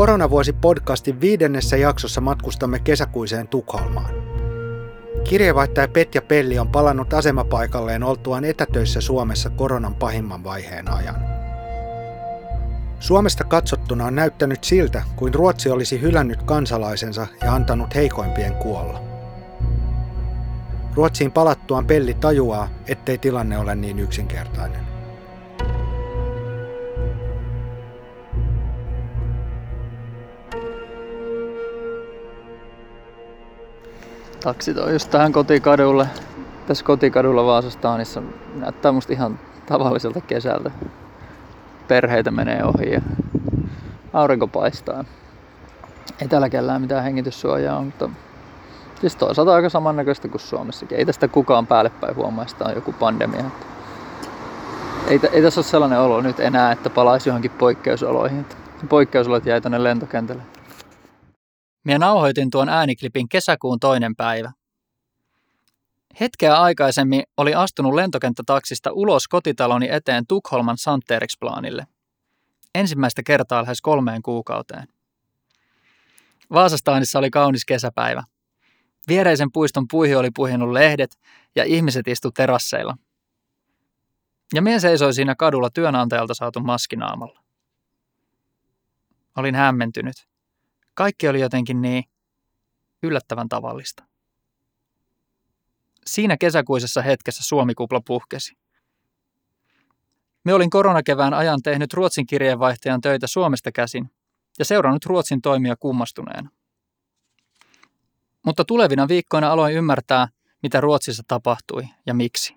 Koronavuosi podcastin viidennessä jaksossa matkustamme kesäkuiseen Tukholmaan. Kirjeenvaihtaja Petja Pelli on palannut asemapaikalleen oltuaan etätöissä Suomessa koronan pahimman vaiheen ajan. Suomesta katsottuna on näyttänyt siltä, kuin Ruotsi olisi hylännyt kansalaisensa ja antanut heikoimpien kuolla. Ruotsiin palattuaan Pelli tajuaa, ettei tilanne ole niin yksinkertainen. Taksit on just tähän kotikadulle. Tässä kotikadulla Vaasastaanissa näyttää musta ihan tavalliselta kesältä. Perheitä menee ohi ja aurinko paistaa. Ei täällä kellään mitään hengityssuojaa, mutta siis toisaalta aika samannäköistä kuin Suomessakin. Ei tästä kukaan päälle päin huomaa, että on joku pandemia. Ei, ei tässä ole sellainen olo nyt enää, että palaisi johonkin poikkeusoloihin. Poikkeusolot jäi tuonne lentokentälle. Minä nauhoitin tuon ääniklipin kesäkuun toinen päivä. Hetkeä aikaisemmin oli astunut lentokenttätaksista ulos kotitaloni eteen Tukholman Santeriksplanille. Ensimmäistä kertaa lähes kolmeen kuukauteen. Vaasastaanissa oli kaunis kesäpäivä. Viereisen puiston puihin oli puhinut lehdet ja ihmiset istu terasseilla. Ja mies seisoi siinä kadulla työnantajalta saatu maskinaamalla. Olin hämmentynyt. Kaikki oli jotenkin niin yllättävän tavallista. Siinä kesäkuisessa hetkessä Suomikupla puhkesi. Me olin koronakevään ajan tehnyt Ruotsin kirjeenvaihtajan töitä Suomesta käsin ja seurannut Ruotsin toimia kummastuneena. Mutta tulevina viikkoina aloin ymmärtää, mitä Ruotsissa tapahtui ja miksi.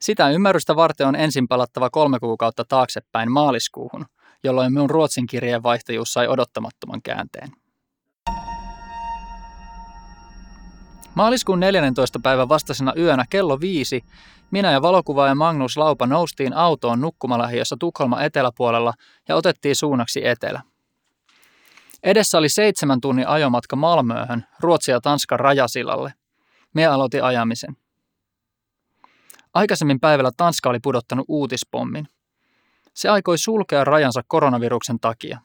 Sitä ymmärrystä varten on ensin palattava kolme kuukautta taaksepäin maaliskuuhun, jolloin minun ruotsin kirjeenvaihtajuus sai odottamattoman käänteen. Maaliskuun 14. päivän vastasena yönä kello viisi minä ja valokuvaaja Magnus Laupa noustiin autoon nukkumalähiössä Tukholma eteläpuolella ja otettiin suunnaksi etelä. Edessä oli seitsemän tunnin ajomatka Malmööhön, Ruotsin ja Tanskan rajasilalle. Me aloitin ajamisen. Aikaisemmin päivällä Tanska oli pudottanut uutispommin. Se aikoi sulkea rajansa koronaviruksen takia.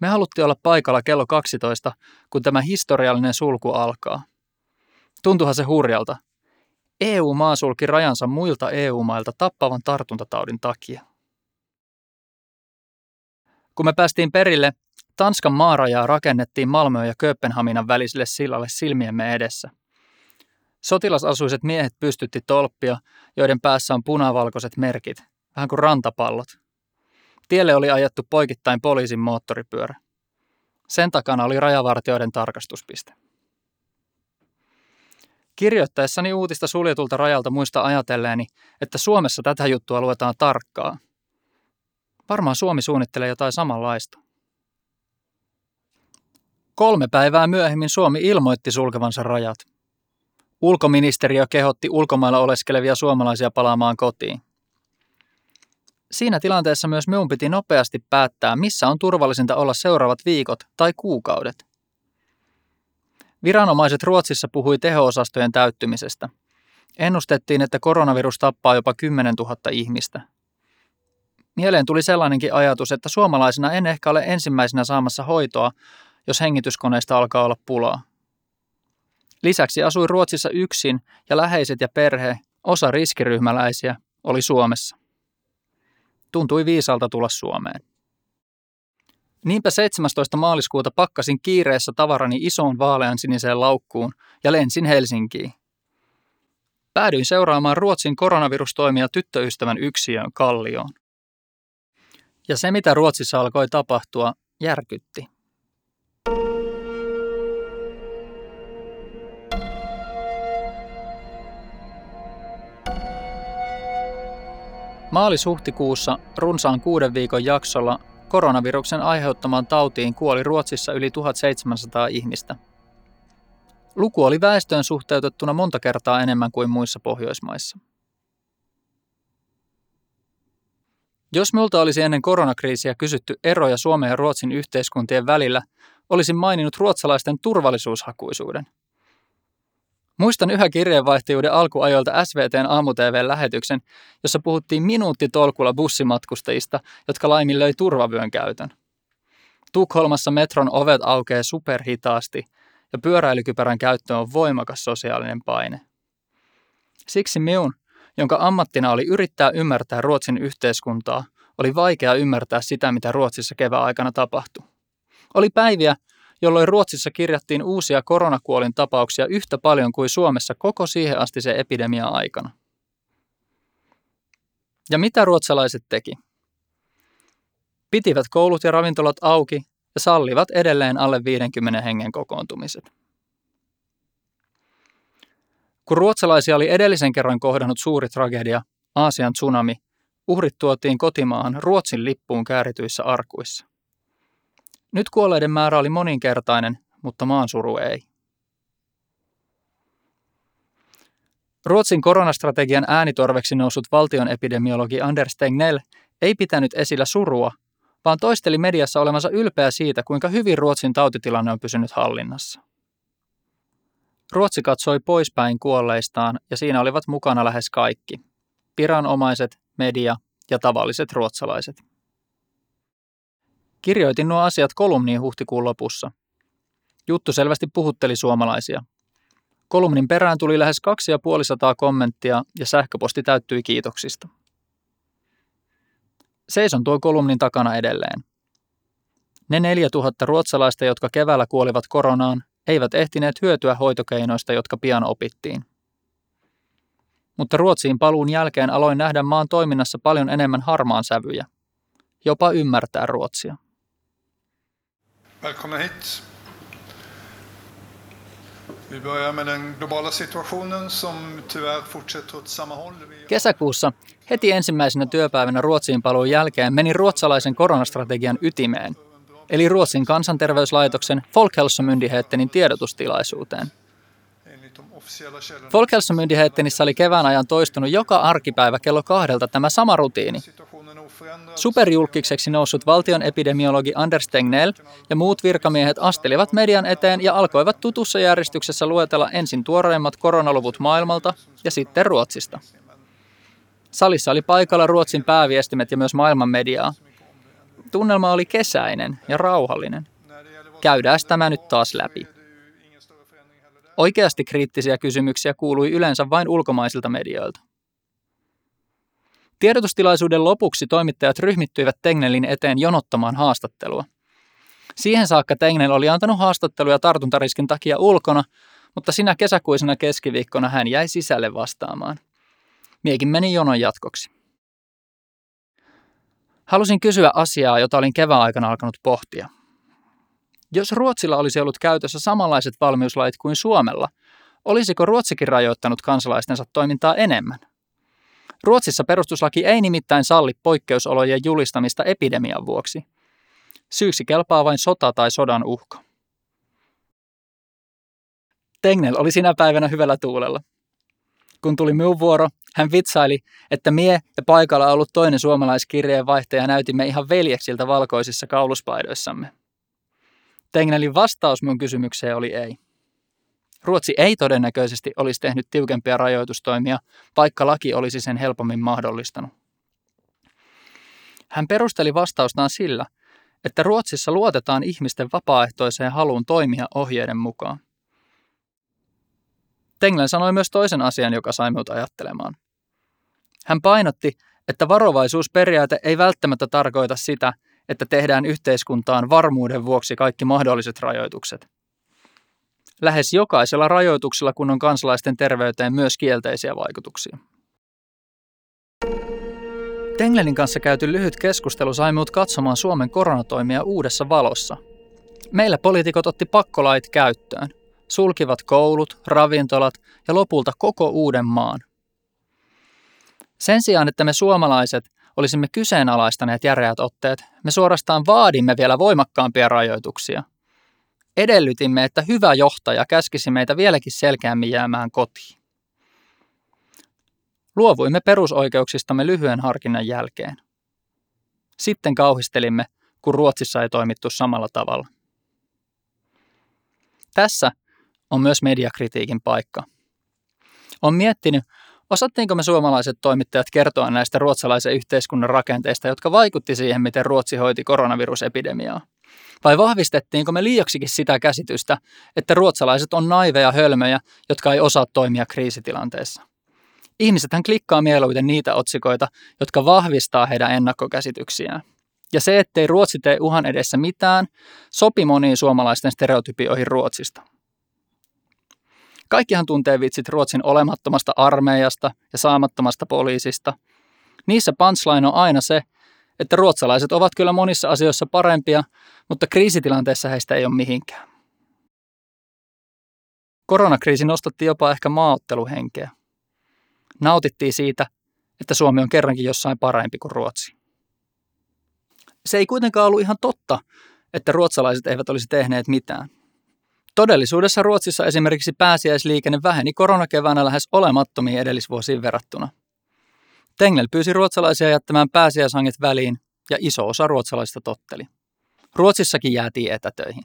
Me haluttiin olla paikalla kello 12, kun tämä historiallinen sulku alkaa. Tuntuhan se hurjalta. EU-maa sulki rajansa muilta EU-mailta tappavan tartuntataudin takia. Kun me päästiin perille, Tanskan maarajaa rakennettiin Malmö ja Kööpenhaminan väliselle sillalle silmiemme edessä. Sotilasasuiset miehet pystytti tolppia, joiden päässä on punavalkoiset merkit, vähän kuin rantapallot. Tielle oli ajettu poikittain poliisin moottoripyörä. Sen takana oli rajavartioiden tarkastuspiste. Kirjoittaessani uutista suljetulta rajalta muista ajatelleeni, että Suomessa tätä juttua luetaan tarkkaa. Varmaan Suomi suunnittelee jotain samanlaista. Kolme päivää myöhemmin Suomi ilmoitti sulkevansa rajat. Ulkoministeriö kehotti ulkomailla oleskelevia suomalaisia palaamaan kotiin. Siinä tilanteessa myös minun piti nopeasti päättää, missä on turvallisinta olla seuraavat viikot tai kuukaudet. Viranomaiset Ruotsissa puhui teho-osastojen täyttymisestä. Ennustettiin, että koronavirus tappaa jopa 10 000 ihmistä. Mieleen tuli sellainenkin ajatus, että suomalaisena en ehkä ole ensimmäisenä saamassa hoitoa, jos hengityskoneista alkaa olla pulaa. Lisäksi asui Ruotsissa yksin ja läheiset ja perhe, osa riskiryhmäläisiä, oli Suomessa. Tuntui viisalta tulla Suomeen. Niinpä 17. maaliskuuta pakkasin kiireessä tavarani isoon vaalean siniseen laukkuun ja lensin Helsinkiin. Päädyin seuraamaan Ruotsin koronavirustoimia tyttöystävän yksiöön Kallioon. Ja se, mitä Ruotsissa alkoi tapahtua, järkytti. Maalis-huhtikuussa runsaan kuuden viikon jaksolla koronaviruksen aiheuttamaan tautiin kuoli Ruotsissa yli 1700 ihmistä. Luku oli väestöön suhteutettuna monta kertaa enemmän kuin muissa Pohjoismaissa. Jos minulta olisi ennen koronakriisiä kysytty eroja Suomen ja Ruotsin yhteiskuntien välillä, olisin maininnut ruotsalaisten turvallisuushakuisuuden. Muistan yhä kirjeenvaihtajuuden alkuajoilta SVTn aamu-TV-lähetyksen, jossa puhuttiin minuuttitolkulla bussimatkustajista, jotka laiminlöi turvavyön käytön. Tukholmassa metron ovet aukeaa superhitaasti ja pyöräilykypärän käyttö on voimakas sosiaalinen paine. Siksi minun, jonka ammattina oli yrittää ymmärtää Ruotsin yhteiskuntaa, oli vaikea ymmärtää sitä, mitä Ruotsissa kevään aikana tapahtui. Oli päiviä, jolloin Ruotsissa kirjattiin uusia koronakuolin tapauksia yhtä paljon kuin Suomessa koko siihen asti se epidemia aikana. Ja mitä ruotsalaiset teki? Pitivät koulut ja ravintolat auki ja sallivat edelleen alle 50 hengen kokoontumiset. Kun ruotsalaisia oli edellisen kerran kohdannut suuri tragedia, Aasian tsunami, uhrit tuotiin kotimaahan Ruotsin lippuun käärityissä arkuissa. Nyt kuolleiden määrä oli moninkertainen, mutta maansuru ei. Ruotsin koronastrategian äänitorveksi noussut valtion epidemiologi Anders Tegnell ei pitänyt esillä surua, vaan toisteli mediassa olemansa ylpeä siitä, kuinka hyvin Ruotsin tautitilanne on pysynyt hallinnassa. Ruotsi katsoi poispäin kuolleistaan ja siinä olivat mukana lähes kaikki. Viranomaiset, media ja tavalliset ruotsalaiset. Kirjoitin nuo asiat kolumniin huhtikuun lopussa. Juttu selvästi puhutteli suomalaisia. Kolumnin perään tuli lähes 2500 kommenttia ja sähköposti täyttyi kiitoksista. Seison tuo kolumnin takana edelleen. Ne 4000 ruotsalaista, jotka keväällä kuolivat koronaan, eivät ehtineet hyötyä hoitokeinoista, jotka pian opittiin. Mutta Ruotsiin paluun jälkeen aloin nähdä maan toiminnassa paljon enemmän harmaan sävyjä. Jopa ymmärtää Ruotsia. Välkomna hit. Vi börjar med den globala situationen som tyvärr fortsätter åt samma håll. Kesäkuussa heti ensimmäisenä työpäivänä Ruotsiin paluun jälkeen meni ruotsalaisen koronastrategian ytimeen, eli Ruotsin kansanterveyslaitoksen Folkhälsomyndighetenin tiedotustilaisuuteen. Folkhälsomyndighetenissä oli kevään ajan toistunut joka arkipäivä kello kahdelta tämä sama rutiini. Superjulkiseksi noussut valtion epidemiologi Anders Tegnell ja muut virkamiehet astelivat median eteen ja alkoivat tutussa järjestyksessä luetella ensin tuoreimmat koronaluvut maailmalta ja sitten Ruotsista. Salissa oli paikalla Ruotsin pääviestimet ja myös maailman mediaa. Tunnelma oli kesäinen ja rauhallinen. Käydään tämä nyt taas läpi. Oikeasti kriittisiä kysymyksiä kuului yleensä vain ulkomaisilta medioilta. Tiedotustilaisuuden lopuksi toimittajat ryhmittyivät Tegnellin eteen jonottamaan haastattelua. Siihen saakka Tegnell oli antanut haastatteluja tartuntariskin takia ulkona, mutta sinä kesäkuisena keskiviikkona hän jäi sisälle vastaamaan. Miekin meni jonon jatkoksi. Halusin kysyä asiaa, jota olin kevään aikana alkanut pohtia. Jos Ruotsilla olisi ollut käytössä samanlaiset valmiuslait kuin Suomella, olisiko Ruotsikin rajoittanut kansalaistensa toimintaa enemmän? Ruotsissa perustuslaki ei nimittäin salli poikkeusolojen julistamista epidemian vuoksi. Syyksi kelpaa vain sota tai sodan uhka. Tegnell oli sinä päivänä hyvällä tuulella. Kun tuli minun vuoro, hän vitsaili, että mie ja paikalla ollut toinen suomalaiskirjeenvaihtaja näytimme ihan veljeksiltä valkoisissa kauluspaidoissamme. Tegnellin vastaus minun kysymykseen oli ei. Ruotsi ei todennäköisesti olisi tehnyt tiukempia rajoitustoimia, vaikka laki olisi sen helpommin mahdollistanut. Hän perusteli vastaustaan sillä, että Ruotsissa luotetaan ihmisten vapaaehtoiseen haluun toimia ohjeiden mukaan. Tenglen sanoi myös toisen asian, joka sai minut ajattelemaan. Hän painotti, että varovaisuusperiaate ei välttämättä tarkoita sitä, että tehdään yhteiskuntaan varmuuden vuoksi kaikki mahdolliset rajoitukset – lähes jokaisella rajoituksella, kun on kansalaisten terveyteen myös kielteisiä vaikutuksia. Tenglenin kanssa käyty lyhyt keskustelu sai minut katsomaan Suomen koronatoimia uudessa valossa. Meillä poliitikot otti pakkolait käyttöön. Sulkivat koulut, ravintolat ja lopulta koko uuden maan. Sen sijaan, että me suomalaiset olisimme kyseenalaistaneet järeät otteet, me suorastaan vaadimme vielä voimakkaampia rajoituksia – Edellytimme, että hyvä johtaja käskisi meitä vieläkin selkeämmin jäämään kotiin. Luovuimme perusoikeuksistamme lyhyen harkinnan jälkeen. Sitten kauhistelimme, kun Ruotsissa ei toimittu samalla tavalla. Tässä on myös mediakritiikin paikka. On miettinyt, osattiinko me suomalaiset toimittajat kertoa näistä ruotsalaisen yhteiskunnan rakenteista, jotka vaikutti siihen, miten Ruotsi hoiti koronavirusepidemiaa. Vai vahvistettiinko me liiaksikin sitä käsitystä, että ruotsalaiset on naiveja hölmöjä, jotka ei osaa toimia kriisitilanteessa? Ihmisethän klikkaa mieluiten niitä otsikoita, jotka vahvistaa heidän ennakkokäsityksiään. Ja se, ettei Ruotsi tee uhan edessä mitään, sopi moniin suomalaisten stereotypioihin Ruotsista. Kaikkihan tuntee vitsit Ruotsin olemattomasta armeijasta ja saamattomasta poliisista. Niissä punchline on aina se, että ruotsalaiset ovat kyllä monissa asioissa parempia, mutta kriisitilanteessa heistä ei ole mihinkään. Koronakriisi nostatti jopa ehkä maaotteluhenkeä. Nautittiin siitä, että Suomi on kerrankin jossain parempi kuin Ruotsi. Se ei kuitenkaan ollut ihan totta, että ruotsalaiset eivät olisi tehneet mitään. Todellisuudessa Ruotsissa esimerkiksi pääsiäisliikenne väheni koronakeväänä lähes olemattomiin edellisvuosiin verrattuna. Tengel pyysi ruotsalaisia jättämään pääsiäishangit väliin ja iso osa ruotsalaista totteli. Ruotsissakin jäätiin etätöihin.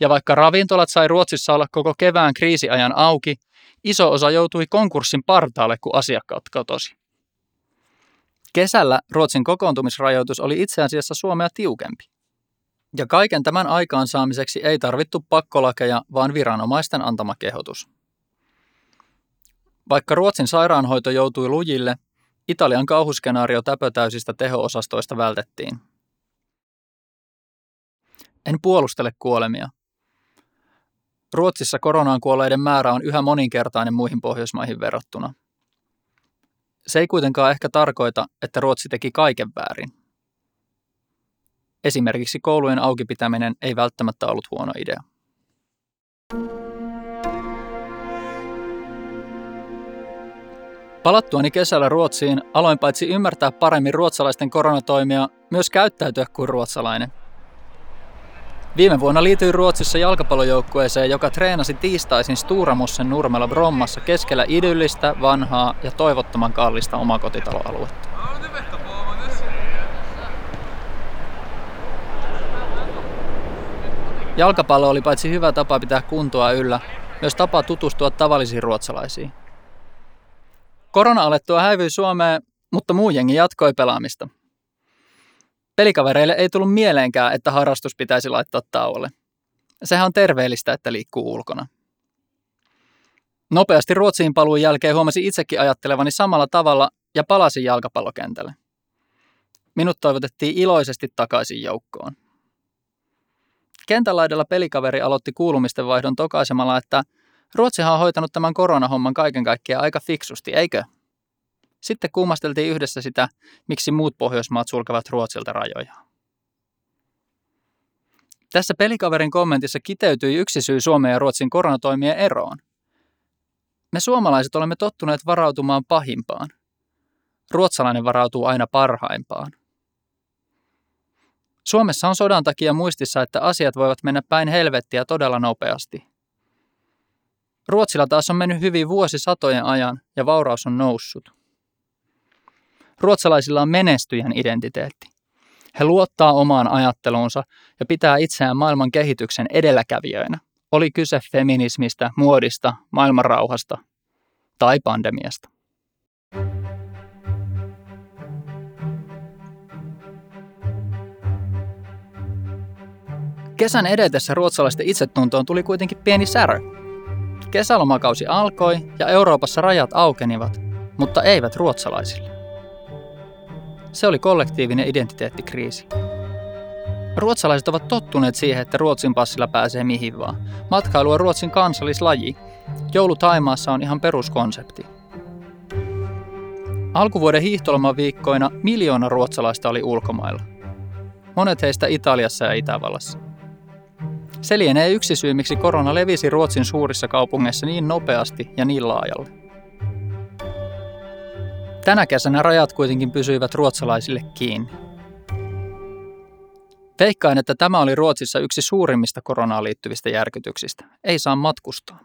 Ja vaikka ravintolat sai Ruotsissa olla koko kevään kriisiajan auki, iso osa joutui konkurssin partaalle, kun asiakkaat katosi. Kesällä Ruotsin kokoontumisrajoitus oli itse asiassa Suomea tiukempi. Ja kaiken tämän aikaansaamiseksi ei tarvittu pakkolakeja, vaan viranomaisten antama kehotus. Vaikka Ruotsin sairaanhoito joutui lujille, Italian kauhuskenaario täpötäysistä teho-osastoista vältettiin. En puolustele kuolemia. Ruotsissa koronaan kuolleiden määrä on yhä moninkertainen muihin Pohjoismaihin verrattuna. Se ei kuitenkaan ehkä tarkoita, että Ruotsi teki kaiken väärin. Esimerkiksi koulujen auki pitäminen ei välttämättä ollut huono idea. Palattuani kesällä Ruotsiin aloin paitsi ymmärtää paremmin ruotsalaisten koronatoimia, myös käyttäytyä kuin ruotsalainen. Viime vuonna liityin Ruotsissa jalkapallojoukkueeseen, joka treenasi tiistaisin Sturamossen nurmella Brommassa keskellä idyllistä, vanhaa ja toivottoman kallista omakotitaloaluetta. Jalkapallo oli paitsi hyvä tapa pitää kuntoa yllä, myös tapa tutustua tavallisiin ruotsalaisiin. Korona alettua häivyi Suomeen, mutta muu jengi jatkoi pelaamista. Pelikavereille ei tullut mieleenkään, että harrastus pitäisi laittaa tauolle. Sehän on terveellistä, että liikkuu ulkona. Nopeasti Ruotsiin paluun jälkeen huomasin itsekin ajattelevani samalla tavalla ja palasin jalkapallokentälle. Minut toivotettiin iloisesti takaisin joukkoon. Kentälaidalla pelikaveri aloitti kuulumisten vaihdon tokaisemalla, että Ruotsihan on hoitanut tämän koronahomman kaiken kaikkiaan aika fiksusti, eikö? Sitten kummasteltiin yhdessä sitä, miksi muut Pohjoismaat sulkevat Ruotsilta rajoja. Tässä pelikaverin kommentissa kiteytyi yksi syy Suomen ja Ruotsin koronatoimien eroon. Me suomalaiset olemme tottuneet varautumaan pahimpaan. Ruotsalainen varautuu aina parhaimpaan. Suomessa on sodan takia muistissa, että asiat voivat mennä päin helvettiä todella nopeasti. Ruotsilla taas on mennyt hyvin vuosisatojen ajan ja vauraus on noussut. Ruotsalaisilla on menestyjän identiteetti. He luottaa omaan ajatteluunsa ja pitää itseään maailman kehityksen edelläkävijöinä. Oli kyse feminismistä, muodista, maailmanrauhasta tai pandemiasta. Kesän edetessä ruotsalaisten itsetuntoon tuli kuitenkin pieni särö. Kesälomakausi alkoi ja Euroopassa rajat aukenivat, mutta eivät ruotsalaisille. Se oli kollektiivinen identiteettikriisi. Ruotsalaiset ovat tottuneet siihen, että Ruotsin passilla pääsee mihin vaan. Matkailu on Ruotsin kansallislaji. Joulu Taimaassa on ihan peruskonsepti. Alkuvuoden hiihtolomaviikkoina miljoona ruotsalaista oli ulkomailla. Monet heistä Italiassa ja Itävallassa. Se lienee yksi syy, miksi korona levisi Ruotsin suurissa kaupungeissa niin nopeasti ja niin laajalle. Tänä kesänä rajat kuitenkin pysyivät ruotsalaisille kiinni. Veikkaan, että tämä oli Ruotsissa yksi suurimmista koronaan liittyvistä järkytyksistä. Ei saa matkustaa.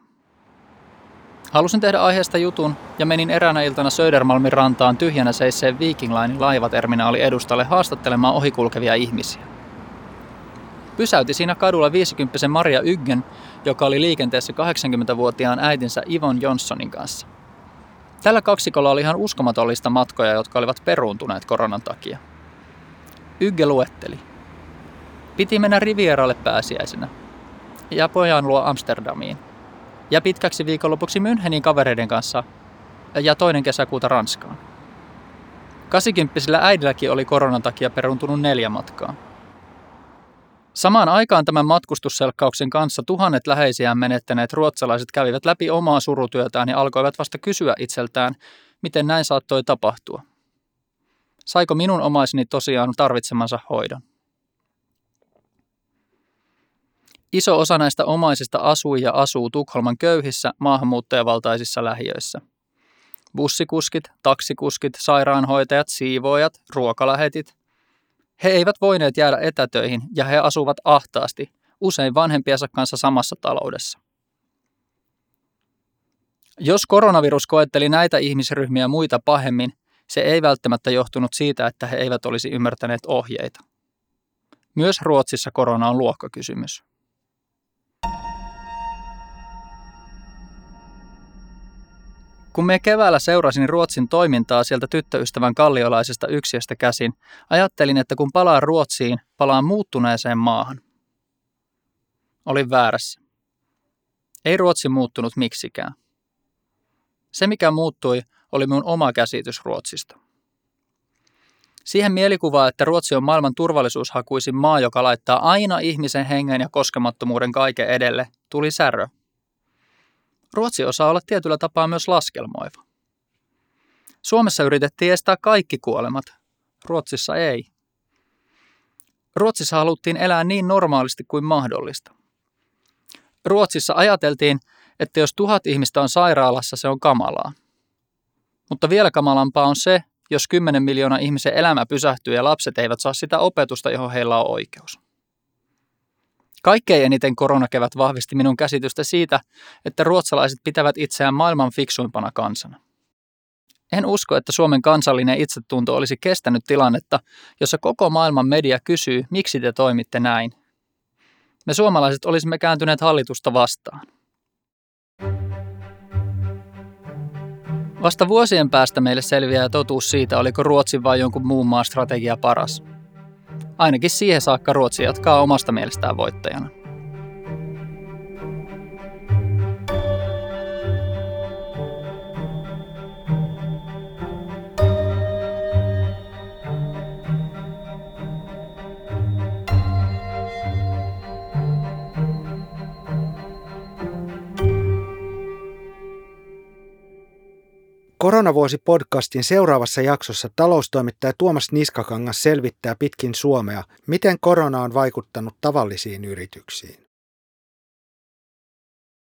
Halusin tehdä aiheesta jutun ja menin eräänä iltana Södermalmin rantaan tyhjänä seisseen Viking Linein laivaterminaali edustalle haastattelemaan ohikulkevia ihmisiä. Pysäyti siinä kadulla 50 Maria Yggen, joka oli liikenteessä 80-vuotiaan äitinsä Ivon Johnsonin kanssa. Tällä kaksikolla oli ihan uskomatollista matkoja, jotka olivat peruuntuneet koronan takia. Ygge luetteli. Piti mennä Rivieralle pääsiäisenä ja pojan luo Amsterdamiin. Ja pitkäksi viikonlopuksi Münchenin kavereiden kanssa ja toinen kesäkuuta Ranskaan. Kasikymppisellä äidilläkin oli koronan takia peruntunut neljä matkaa. Samaan aikaan tämän matkustusselkkauksen kanssa tuhannet läheisiään menettäneet ruotsalaiset kävivät läpi omaa surutyötään ja alkoivat vasta kysyä itseltään, miten näin saattoi tapahtua. Saiko minun omaiseni tosiaan tarvitsemansa hoidon? Iso osa näistä omaisista asui ja asuu Tukholman köyhissä maahanmuuttajavaltaisissa lähiöissä. Bussikuskit, taksikuskit, sairaanhoitajat, siivoojat, ruokalähetit. He eivät voineet jäädä etätöihin ja he asuvat ahtaasti, usein vanhempiensa kanssa samassa taloudessa. Jos koronavirus koetteli näitä ihmisryhmiä muita pahemmin, se ei välttämättä johtunut siitä, että he eivät olisi ymmärtäneet ohjeita. Myös Ruotsissa korona on luokkakysymys. Kun me keväällä seurasin Ruotsin toimintaa sieltä tyttöystävän kalliolaisesta yksiöstä käsin, ajattelin, että kun palaan Ruotsiin, palaan muuttuneeseen maahan. Olin väärässä. Ei Ruotsi muuttunut miksikään. Se, mikä muuttui, oli minun oma käsitys Ruotsista. Siihen mielikuvaa, että Ruotsi on maailman turvallisuushakuisin maa, joka laittaa aina ihmisen hengen ja koskemattomuuden kaiken edelle, tuli särö. Ruotsi osaa olla tietyllä tapaa myös laskelmoiva. Suomessa yritettiin estää kaikki kuolemat, Ruotsissa ei. Ruotsissa haluttiin elää niin normaalisti kuin mahdollista. Ruotsissa ajateltiin, että jos tuhat ihmistä on sairaalassa, se on kamalaa. Mutta vielä kamalampaa on se, jos 10 miljoonaa ihmisen elämä pysähtyy ja lapset eivät saa sitä opetusta, johon heillä on oikeus. Kaikkein eniten koronakevät vahvisti minun käsitystä siitä, että ruotsalaiset pitävät itseään maailman fiksuimpana kansana. En usko, että Suomen kansallinen itsetunto olisi kestänyt tilannetta, jossa koko maailman media kysyy, miksi te toimitte näin. Me suomalaiset olisimme kääntyneet hallitusta vastaan. Vasta vuosien päästä meille selviää totuus siitä, oliko Ruotsin vai jonkun muun maan strategia paras. Ainakin siihen saakka Ruotsi jatkaa omasta mielestään voittajana. Koronavuosi podcastin seuraavassa jaksossa taloustoimittaja Tuomas Niskakangas selvittää pitkin Suomea, miten korona on vaikuttanut tavallisiin yrityksiin.